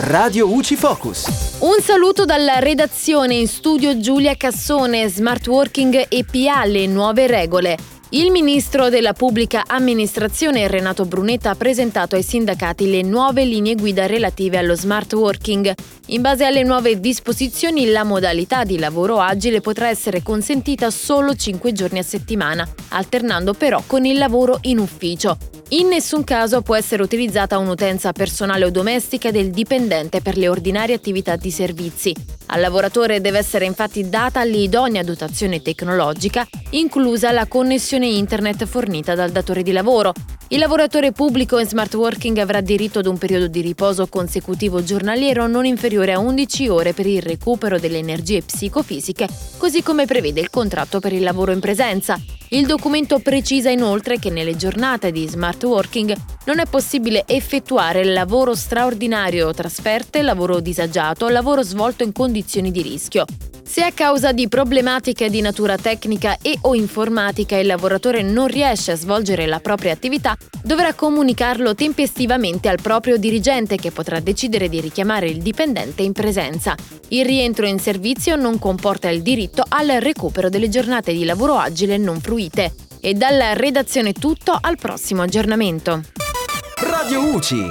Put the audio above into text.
Radio UCI Focus. Un saluto dalla redazione in studio Giulia Cassone, Smart Working e PA, le nuove regole. Il ministro della pubblica amministrazione Renato Brunetta ha presentato ai sindacati le nuove linee guida relative allo smart working. In base alle nuove disposizioni la modalità di lavoro agile potrà essere consentita solo 5 giorni a settimana, alternando però con il lavoro in ufficio. In nessun caso può essere utilizzata un'utenza personale o domestica del dipendente per le ordinarie attività di servizi. Al lavoratore deve essere infatti data l'idonea dotazione tecnologica, inclusa la connessione internet fornita dal datore di lavoro. Il lavoratore pubblico in smart working avrà diritto ad un periodo di riposo consecutivo giornaliero non inferiore a 11 ore per il recupero delle energie psicofisiche, così come prevede il contratto per il lavoro in presenza. Il documento precisa inoltre che nelle giornate di smart working non è possibile effettuare lavoro straordinario, trasferte, lavoro disagiato, lavoro svolto in condizioni di rischio. Se a causa di problematiche di natura tecnica e o informatica il lavoratore non riesce a svolgere la propria attività, dovrà comunicarlo tempestivamente al proprio dirigente che potrà decidere di richiamare il dipendente in presenza. Il rientro in servizio non comporta il diritto al recupero delle giornate di lavoro agile non fruite. E dalla redazione tutto al prossimo aggiornamento. Radio UCI.